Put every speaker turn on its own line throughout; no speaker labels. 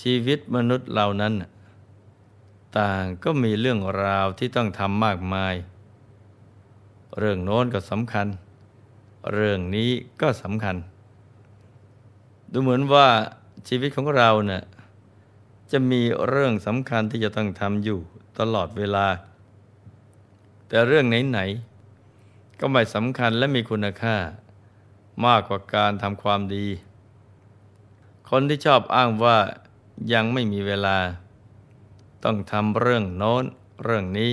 ชีวิตมนุษย์เหล่านั้น ต่างก็มีเรื่องราวที่ต้องทำมากมาย เรื่องโน้นก็สำคัญ เรื่องนี้ก็สำคัญ ดูเหมือนว่าชีวิตของเราเนะ่ยจะมีเรื่องสำคัญที่จะต้องทำอยู่ตลอดเวลา แต่เรื่องไหนๆก็ไม่สำคัญและมีคุณค่ามากกว่าการทำความดี คนที่ชอบอ้างว่า ยังไม่มีเวลา ต้องทำเรื่องโน้นเรื่องนี้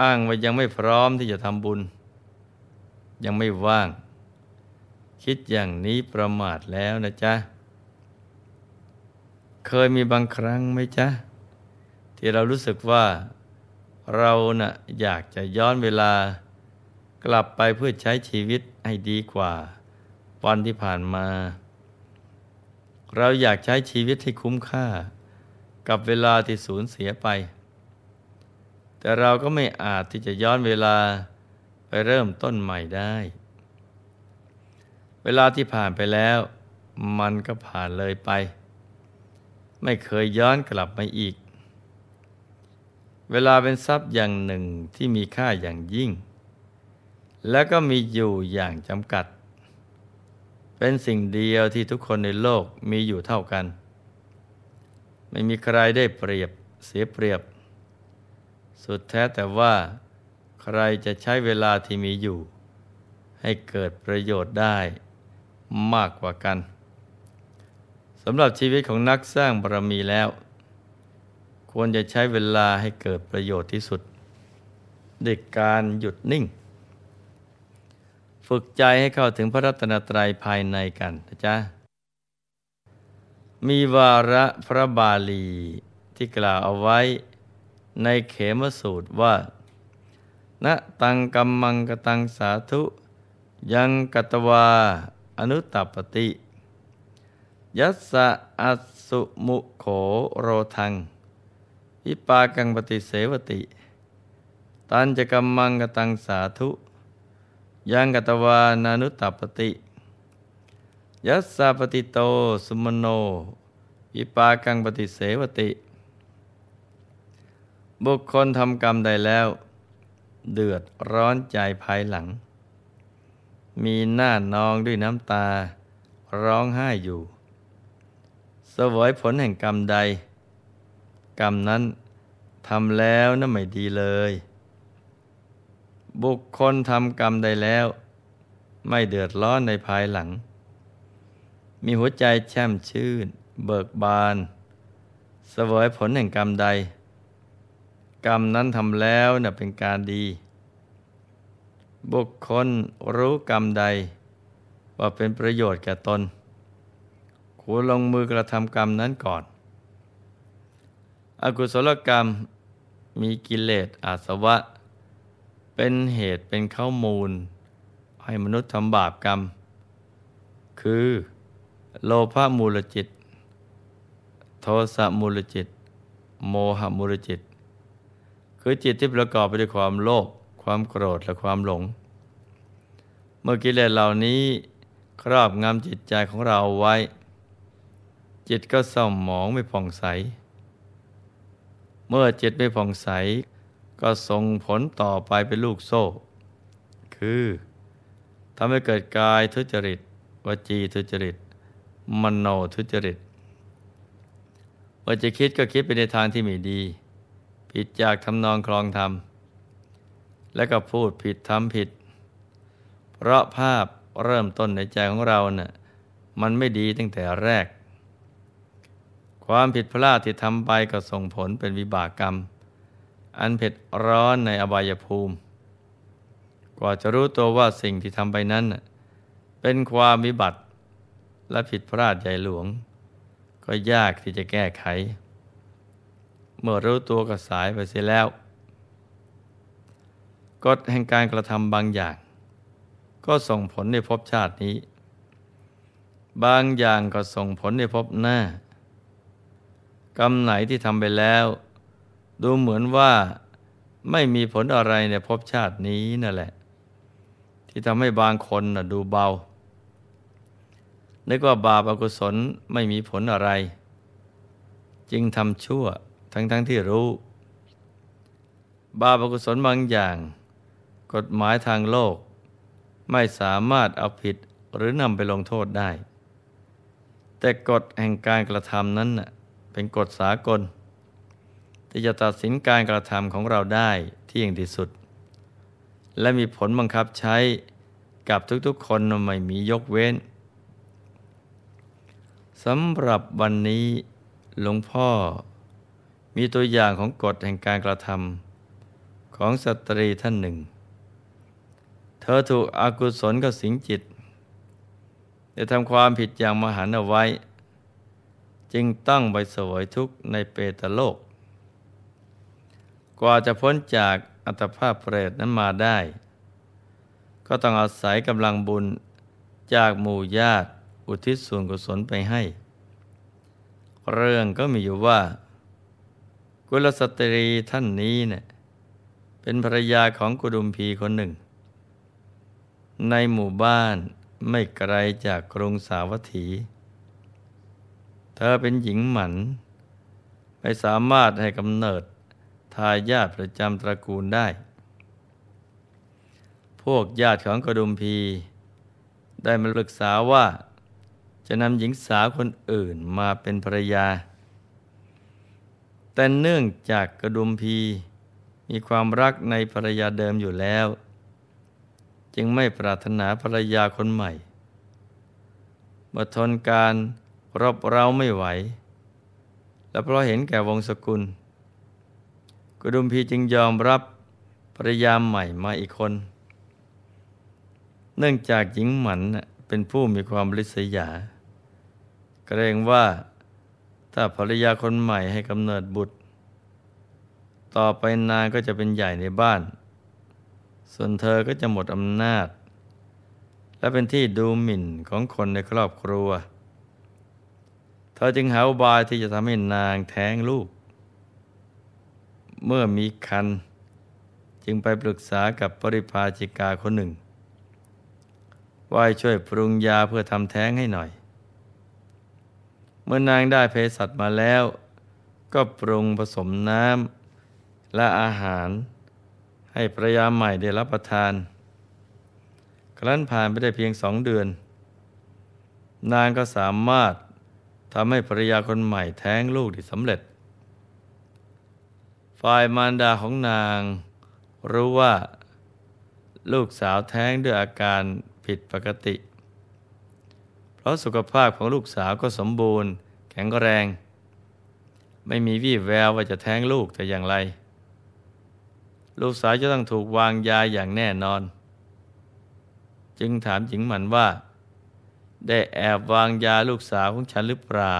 อ้างว่ายังไม่พร้อมที่จะทำบุญ ยังไม่ว่าง คิดอย่างนี้ประมาทแล้วนะจ๊ะ เคยมีบางครั้งไหมจ๊ะ ที่เรารู้สึกว่าเรานะ่ะอยากจะย้อนเวลา กลับไปเพื่อใช้ชีวิตให้ดีกว่า วันที่ผ่านมา เราอยากใช้ชีวิตให้คุ้มค่า กับเวลาที่สูญเสียไป แต่เราก็ไม่อาจที่จะย้อนเวลาไปเริ่มต้นใหม่ได้ เวลาที่ผ่านไปแล้ว มันก็ผ่านเลยไป ไม่เคยย้อนกลับมาอีก เวลาเป็นทรัพย์อย่างหนึ่งที่มีค่าอย่างยิ่ง แล้วก็มีอยู่อย่างจำกัด เป็นสิ่งเดียวที่ทุกคนในโลกมีอยู่เท่ากัน ไม่มีใครได้เปรียบเสียเปรียบ สุดแท้แต่ว่า ใครจะใช้เวลาที่มีอยู่ ให้เกิดประโยชน์ได้มากกว่ากันสำหรับชีวิตของนักสร้างบารมีแล้ว ควรจะใช้เวลาให้เกิดประโยชน์ที่สุดด้วยการหยุดนิ่ง ฝึกใจให้เข้าถึงพระรัตนตรัยภายในกันนะจ๊ะ มีวาระพระบาลีที่กล่าวเอาไว้ในเขมสูตรว่าณตังกัมมังกตังสาธุ ยังกตวา อนุตตปติ ยัสสะอัสุมุโขโรทังวิปากังปฏิเสวติ ตันจะกัมมังกตังสาธุ ยังกตวานานุตตปติ ยัสสาปฏิโตสุมโนวิปากังปฏิเสวติ บุคคลทำกรรมใดแล้ว เดือดร้อนใจภายหลัง มีหน้านองด้วยน้ำตา ร้องไห้อยู่สวยผลแห่งกรรมใด กรรมนั้นทำแล้วนั่นไม่ดีเลย บุคคลทำกรรมใดแล้ว ไม่เดือดร้อนในภายหลัง มีหัวใจแช่มชื่น เบิกบานสวยผลแห่งกรรมใด กรรมนั้นทำแล้วน่ะเป็นการดี บุคคลรู้กรรมใด ว่าเป็นประโยชน์แก่ตนควรลงมือกระทำกรรมนั้นก่อน อกุศลกรรมมีกิเลสอาสวะ เป็นเหตุเป็นข้ามูล ให้มนุษย์ทำบาปกรรม คือโลภะมูลจิต โทสะมูลจิต โมหะมูลจิต คือจิตที่ประกอบไปด้วยความโลภความโกรธและความหลง เมื่อกิเลสเหล่านี้ครอบงำจิตใจของเราไว้ จิตก็เศร้าหมองไม่ผ่องใส เมื่อจิตไม่ผ่องใส ก็ส่งผลต่อไปเป็นลูกโซ่ คือทำให้เกิดกายทุจริต วจีทุจริต มโนทุจริตว่าจะคิดก็คิดไปในทางที่ไม่ดี ผิดจากทำนองคลองธรรม และก็พูดผิดทำผิด เพราะภาพเริ่มต้นในใจของเราเนะ่ะมันไม่ดีตั้งแต่แรก ความผิดพลาดที่ทำไปก็ส่งผลเป็นวิบากกรรม อันเผ็ดร้อนในอบายภูมิ กว่าจะรู้ตัวว่าสิ่งที่ทำไปนั้น เป็นความวิบัติและผิดพลาดใหญ่หลวง ก็ยากที่จะแก้ไข เมื่อรู้ตัวก็สายไปเสียแล้วกฎแห่งการกระทำบางอย่าง ก็ส่งผลในภพชาตินี้ บางอย่างก็ส่งผลในภพหน้ากรรมไหนที่ทำไปแล้ว ดูเหมือนว่าไม่มีผลอะไรในภพชาตินี้นั่นแหละ ที่ทำให้บางคนนะดูเบานึกว่าบาปอกุศลไม่มีผลอะไร จึงทำชั่วทั้งๆทที่รู้ บาปอกุศลบางอย่าง กฎหมายทางโลก ไม่สามารถเอาผิดหรือนำไปลงโทษได้ แต่กฎแห่งการกระทำนั้นเป็นกฎสากล ที่จะตัดสินการกระทำของเราได้ที่ย่งที่สุด และมีผลบังคับใช้กับทุกๆคนไม่มียกเว้นสำหรับวันนี้หลวงพ่อมีตัวอย่างของกฎแห่งการกระทำของสตรีท่านหนึ่ง เธอถูกอากุศลกับสิงจิตได้ทำความผิดอย่างมหันเอาไว้ จึงต้องไปสวยทุกข์ในเปตโลก กว่าจะพ้นจากอัตภาพเปรตนั้นมาได้ ก็ต้องอาศัยกำลังบุญจากหมู่ญาติอุทิศส่วนกุศลไปให้ เรื่องก็มีอยู่ว่า กุลสตรีท่านนี้เนะี่ยเป็นภรรยาของกุดุมพีคนหนึ่ง ในหมู่บ้านไม่ไกลจากกรุงสาวัตถี เธอเป็นหญิงหมัน ไม่สามารถให้กำเนิด ทายาทประจำตระกูลได้ พวกญาติของกระดุมพี ได้มาปรึกษาว่า จะนำหญิงสาวคนอื่นมาเป็นภรรยา แต่เนื่องจากกระดุมพีมีความรักในภรรยาเดิมอยู่แล้ว จึงไม่ปรารถนาภรรยาคนใหม่เมื่อทนการรบเราไม่ไหว และเพราะเห็นแก่วงศกุล กระดุมพีจึงยอมรับภรรยาใหม่มาอีกคน เนื่องจากหญิงหมันเป็นผู้มีความริษยา เกรงว่าถ้าภรรยาคนใหม่ให้กำเนิดบุตร ต่อไปนางก็จะเป็นใหญ่ในบ้าน ส่วนเธอก็จะหมดอำนาจ และเป็นที่ดูหมิ่นของคนในครอบครัว เธอจึงหาอุบายที่จะทำให้นางแท้งลูก เมื่อมีคัน จึงไปปรึกษากับปริพาจิกาคนหนึ่งว่าช่วยปรุงยาเพื่อทำแท้งให้หน่อย เมื่อนางได้เภสัชมาแล้ว ก็ปรุงผสมน้ำและอาหาร ให้ภรรยาใหม่ได้รับประทาน ครั้นผ่านไปได้เพียงสองเดือน นางก็สามารถทำให้ภรรยาคนใหม่แท้งลูกได้สำเร็จ ฝ่ายมารดาของนาง รู้ว่า ลูกสาวแท้งด้วยอาการผิดปกติ เพราะสุขภาพของลูกสาวก็สมบูรณ์ แข็งแรง ไม่มีวี่แววว่าจะแท้งลูกแต่อย่างไร ลูกสาวจะต้องถูกวางยาอย่างแน่นอน จึงถามหญิงหมันว่า ได้แอบวางยาลูกสาวของฉันหรือเปล่า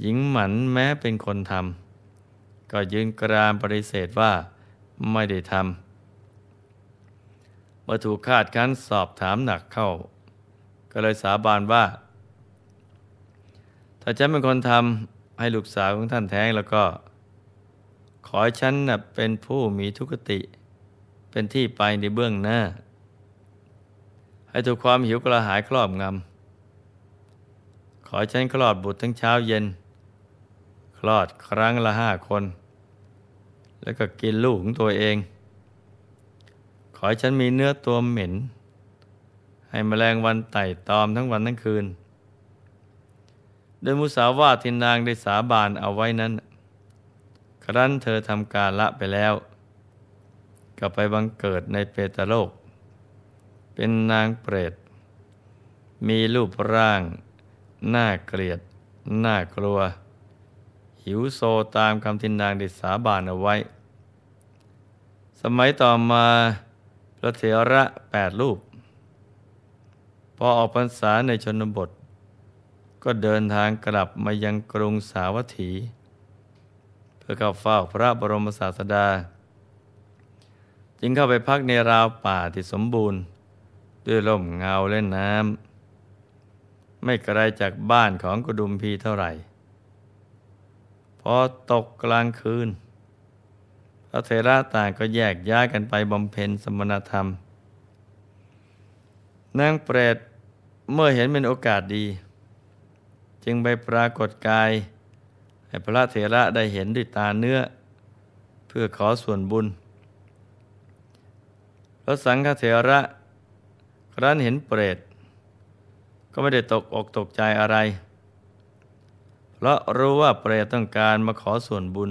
หญิงหมันแม้เป็นคนทำ ก็ยืนกรานปฏิเสธว่าไม่ได้ทำเมื่อถูกคาดคั้นสอบถามหนักเข้า ก็เลยสาบานว่า ถ้าฉันเป็นคนทำให้ลูกสาวของท่านแท้งแล้วก็ ขอให้ฉันนะเป็นผู้มีทุกติ เป็นที่ไปในเบื้องหน้า ให้ถูกความหิวกระหายครอบงำขอฉันคลอดบุตรทั้งเช้าเย็น คลอดครั้งละห้าคน แล้วก็กินลูกของตัวเอง ขอให้ฉันมีเนื้อตัวเหม็น ให้มแมลงวันไต่ตอมทั้งวันทั้งคืน โดยมุสาวาทินางได้สาบานเอาไว้นั้น ครั้นเธอทำการละไปแล้ว ก็ไปบังเกิดในเปตโลก เป็นนางเปรต มีรูปร่าง น่าเกลียด น่ากลัว หิวโซตามคำทินนางได้สาบานเอาไว้ สมัยต่อมาพระเถระแปดรูป พอออกพรรษาในชนบท ก็เดินทางกลับมายังกรุงสาวัตถี เพื่อเข้าเฝ้าพระบรมศาสดา จึงเข้าไปพักในราวป่าที่สมบูรณ์ ด้วยร่มเงาและน้ำไม่ไกลจากบ้านของกุดุมพีเท่าไหร่ อตกกลางคืน พระเทระต่างก็แยกย้ายกันไปบำเพ็ญสมณธรรม นางเปรตเมื่อเห็นเป็นโอกาสดี จึงไปปรากฏกาย ให้พระเถระได้เห็นด้วยตาเนื้อ เพื่อขอส่วนบุญพระสังฆเถระครั้นเห็นเปรต ก็ไม่ได้ตกอกตกใจอะไร เพราะรู้ว่าเปรตต้องการมาขอส่วนบุญ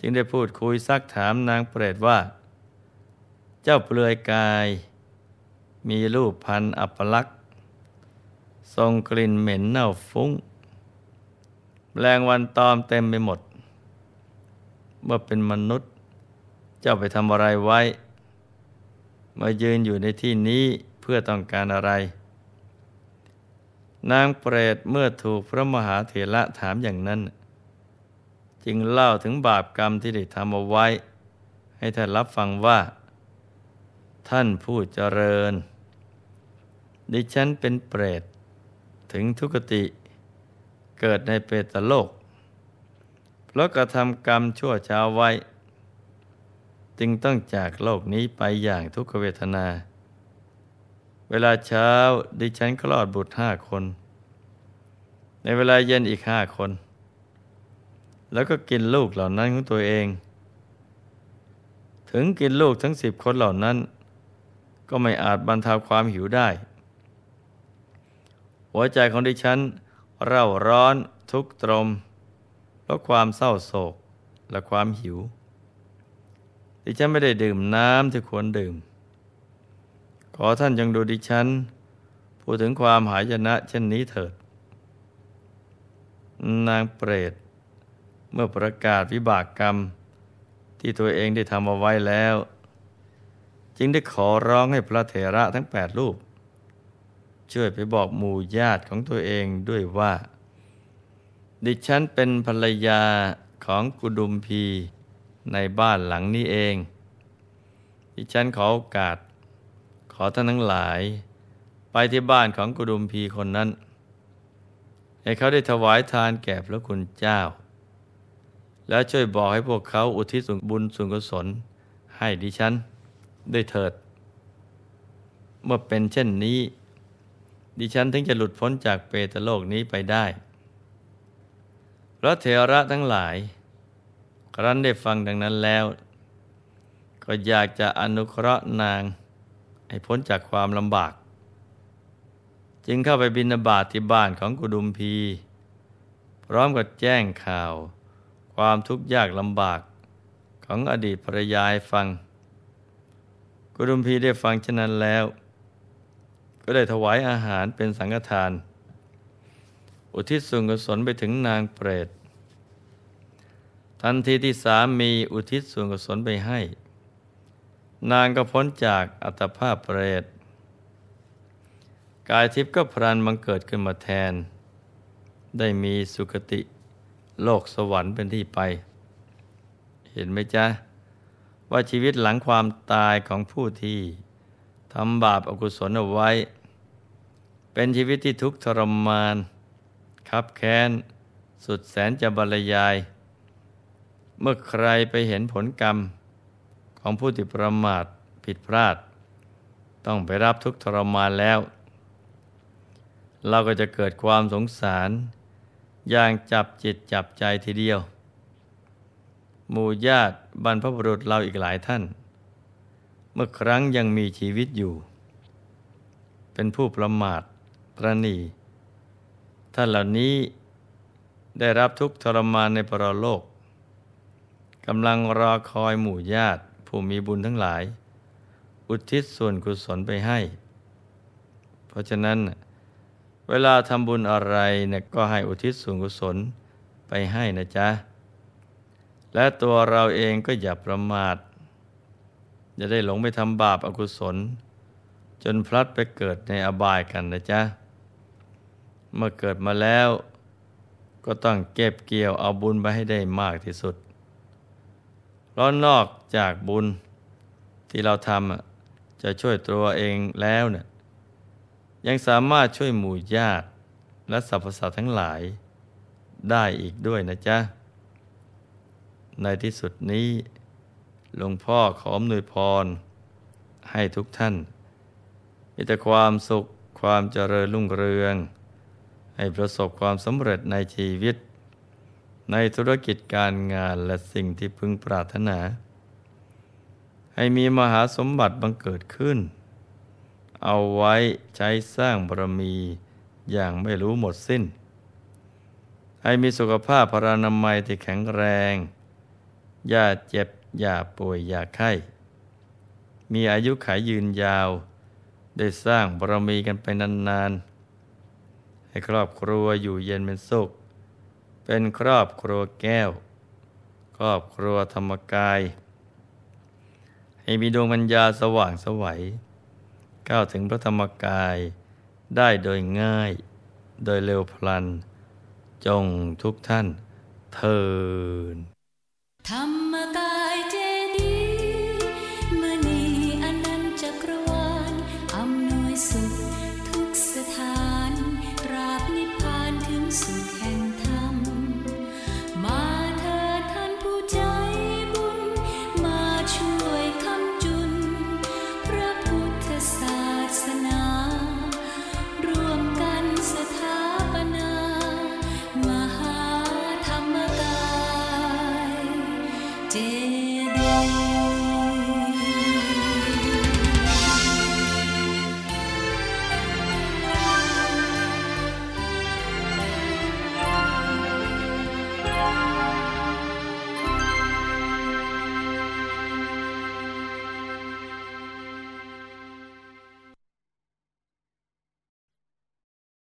จึงได้พูดคุยซักถามนางเปรตว่า เจ้าเปลือยกาย มีรูปพันอัปลักษณ์ ทรงกลิ่นเหม็นเน่าฟุ้งแรงวันตอมเต็มไปหมด เมื่อเป็นมนุษย์ เจ้าไปทำอะไรไว้ มายืนอยู่ในที่นี้เพื่อต้องการอะไร นางเปรตเมื่อถูกพระมหาเถระถามอย่างนั้น จึงเล่าถึงบาปกรรมที่ได้ทำเอาไว้ ให้ท่านรับฟังว่า ท่านผู้เจริญ ดิฉันเป็นเปรต ถึงทุกติ เกิดในเปตโลก เพราะกระทำกรรมชั่วช้าไว้ จึงต้องจากโลกนี้ไปอย่างทุกขเวทนา เวลาเช้าดิฉันคลอดบุตรห้าคน ในเวลาเย็นอีกห้าคน แล้วก็กินลูกเหล่านั้นของตัวเอง ถึงกินลูกทั้งสิบคนเหล่านั้น ก็ไม่อาจบรรเทาความหิวได้ หัวใจของดิฉันเร่าร้อนทุกตรมเพราะความเศร้าโศกและความหิว ดิฉันไม่ได้ดื่มน้ำที่ควรดื่ม ขอท่านจงดูดิฉัน พูดถึงความหายนะเช่นนี้เถิด นางเปรต เมื่อประกาศวิบากกรรม ที่ตัวเองได้ทำเอาไว้แล้ว จึงได้ขอร้องให้พระเถระทั้งแปดรูป ช่วยไปบอกหมู่ญาติของตัวเองด้วยว่า ดิฉันเป็นภรรยาของกุดุมพีในบ้านหลังนี้เอง ดิฉันขอโอกาส อท่านทั้งหลาย ไปที่บ้านของกุดุมพีคนนั้นให้เขาได้ถวายทานแก่พระคุณเจ้า แล้วช่วยบอกให้พวกเขาอุทิศส่วนบุญส่วนกุศลให้ดิฉันด้วยเถิด เมื่อเป็นเช่นนี้ ดิฉันถึงจะหลุดพ้นจากเปตโลกนี้ไปได้พระเถระทั้งหลาย ครั้นได้ฟังดังนั้นแล้ว ก็อยากจะอนุเคราะห์นาง ให้พ้นจากความลำบาก จึงเข้าไปบินาบาตที่บ้านของกุดุมพี พร้อมกับแจ้งข่าว ความทุกข์ยากลำบากของอดีตภรรยาฟัง กุดุมพีได้ฟังเช่นนั้นแล้ว ก็ได้ถวายอาหารเป็นสังฆทาน อุทิศส่วนกุศลไปถึงนางเปรตทันทีที่สามีอุทิศส่วนกุศลไปให้ นางก็พ้นจากอัตภาพเปรต กายทิพย์ก็พรันบังเกิดขึ้นมาแทน ได้มีสุคติโลกสวรรค์เป็นที่ไป เห็นไหมจ๊ะ ว่าชีวิตหลังความตายของผู้ที่ทำบาปอกุศลเอาไว้ เป็นชีวิตที่ทุกข์ทรมานคับแค้น สุดแสนจะบรรยาย เมื่อใครไปเห็นผลกรรม ของผู้ที่ประมาทผิดพลาด ต้องไปรับทุกข์ทรมานแล้ว เราก็จะเกิดความสงสาร อย่างจับจิตจับใจทีเดียว หมู่ญาติบรรพบุรุษเราอีกหลายท่าน เมื่อครั้งยังมีชีวิตอยู่ เป็นผู้ประมาทระนีท่านเหล่านี้ได้รับทุกทรมานในปรโลกกำลังรอคอยหมู่ญาติ ผู้มีบุญทั้งหลาย อุทิศส่วนกุศลไปให้ เพราะฉะนั้น เวลาทำบุญอะไรเนี่ยก็ให้อุทิศส่วนกุศลไปให้นะจ๊ะ และตัวเราเองก็อย่าประมาทจะได้หลงไปทำบาปอากุศล จนพลัดไปเกิดในอบายกันนะจ๊ะ เมื่อเกิดมาแล้วก็ต้องเก็บเกี่ยวเอาบุญไปให้ได้มากที่สุด เพราะนอกจากบุญที่เราทำจะช่วยตัวเองแล้วเนี่ยยังสามารถช่วยหมู่ญาติและสรรพสัตว์ทั้งหลายได้อีกด้วยนะจ๊ะ ในที่สุดนี้หลวงพ่อขอมนวยพร ให้ทุกท่านมีแต่ความสุขความเจริญรุ่งเรือง ให้ประสบความสำเร็จในชีวิต ในธุรกิจการงานและสิ่งที่พึงปรารถนา ให้มีมหาสมบัติบังเกิดขึ้น เอาไว้ใช้สร้างบารมีอย่างไม่รู้หมดสิ้น ให้มีสุขภาพพรานามัยที่แข็งแรง อย่าเจ็บ อย่าป่วย อย่าไข้ มีอายุขายยืนยาว ได้สร้างบารมีกันไปนานๆ ให้ครอบครัวอยู่เย็นเป็นสุข เป็นครอบครัวแก้ว ครอบครัวธรรมกาย ให้มีดวงปัญญาสว่างสวัยก้าวถึงพระธรรมกายได้โดยง่าย โดยเร็วพลัน จงทุกท่านเทิน
ธรรม